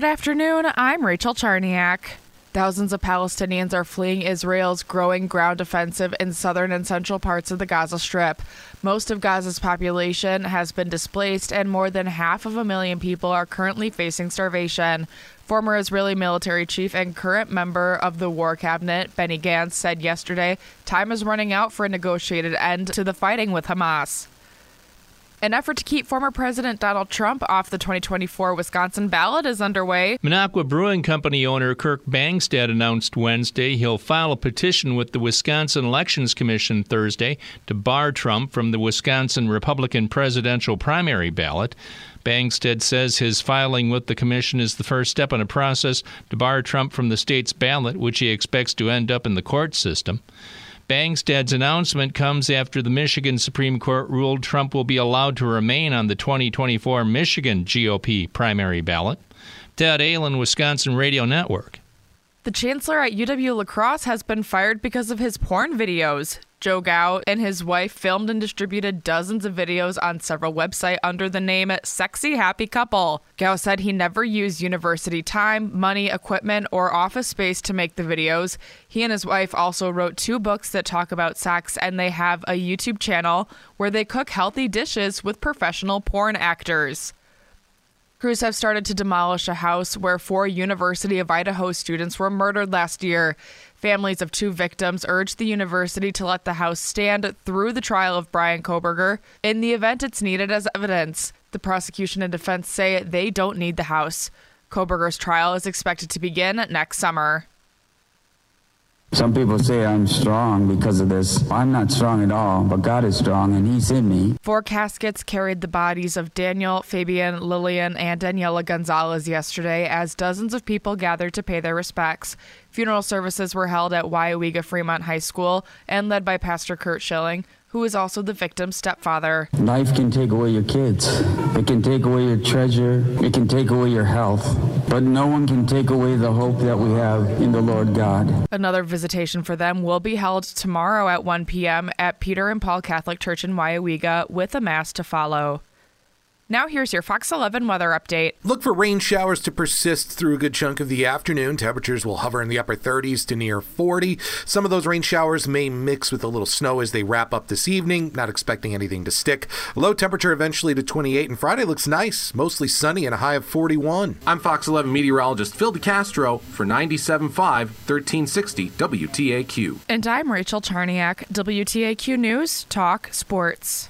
Good afternoon. I'm Rachel Charniak. Thousands of Palestinians are fleeing Israel's growing ground offensive in southern and central parts of the Gaza Strip. Most of Gaza's population has been displaced, and more than half of a million people are currently facing starvation. Former Israeli military chief and current member of the war cabinet, Benny Gantz, said yesterday time is running out for a negotiated end to the fighting with Hamas. An effort to keep former President Donald Trump off the 2024 Wisconsin ballot is underway. Minocqua Brewing Company owner Kirk Bangstad announced Wednesday he'll file a petition with the Wisconsin Elections Commission Thursday to bar Trump from the Wisconsin Republican presidential primary ballot. Bangstad says his filing with the commission is the first step in a process to bar Trump from the state's ballot, which he expects to end up in the court system. Bangstad's announcement comes after the Michigan Supreme Court ruled Trump will be allowed to remain on the 2024 Michigan GOP primary ballot. Ted Allen, Wisconsin Radio Network. The chancellor at UW La Crosse has been fired because of his porn videos. Joe Gow and his wife filmed and distributed dozens of videos on several websites under the name Sexy Happy Couple. Gow said he never used university time, money, equipment, or office space to make the videos. He and his wife also wrote two books that talk about sex, and they have a YouTube channel where they cook healthy dishes with professional porn actors. Crews have started to demolish a house where four University of Idaho students were murdered last year. Families of two victims urged the university to let the house stand through the trial of Brian Kohberger in the event it's needed as evidence. The prosecution and defense say they don't need the house. Kohberger's trial is expected to begin next summer. Some people say I'm strong because of this. I'm not strong at all, but God is strong and He's in me. Four caskets carried the bodies of Daniel, Fabian, Lillian, and Daniela Gonzalez yesterday as dozens of people gathered to pay their respects. Funeral services were held at Weyauwega Fremont High School and led by Pastor Kurt Schilling, who is also the victim's stepfather. Life can take away your kids, it can take away your treasure, it can take away your health, but no one can take away the hope that we have in the Lord God. Another visitation for them will be held tomorrow at 1 p.m. at Peter and Paul Catholic Church in Weyauwega with a mass to follow. Now, here's your Fox 11 weather update. Look for rain showers to persist through a good chunk of the afternoon. Temperatures will hover in the upper 30s to near 40. Some of those rain showers may mix with a little snow as they wrap up this evening. Not expecting anything to stick. Low temperature eventually to 28, and Friday looks nice, mostly sunny and a high of 41. I'm Fox 11 meteorologist Phil DeCastro for 97.5 1360 WTAQ. And I'm Rachel Charniak, WTAQ News Talk Sports.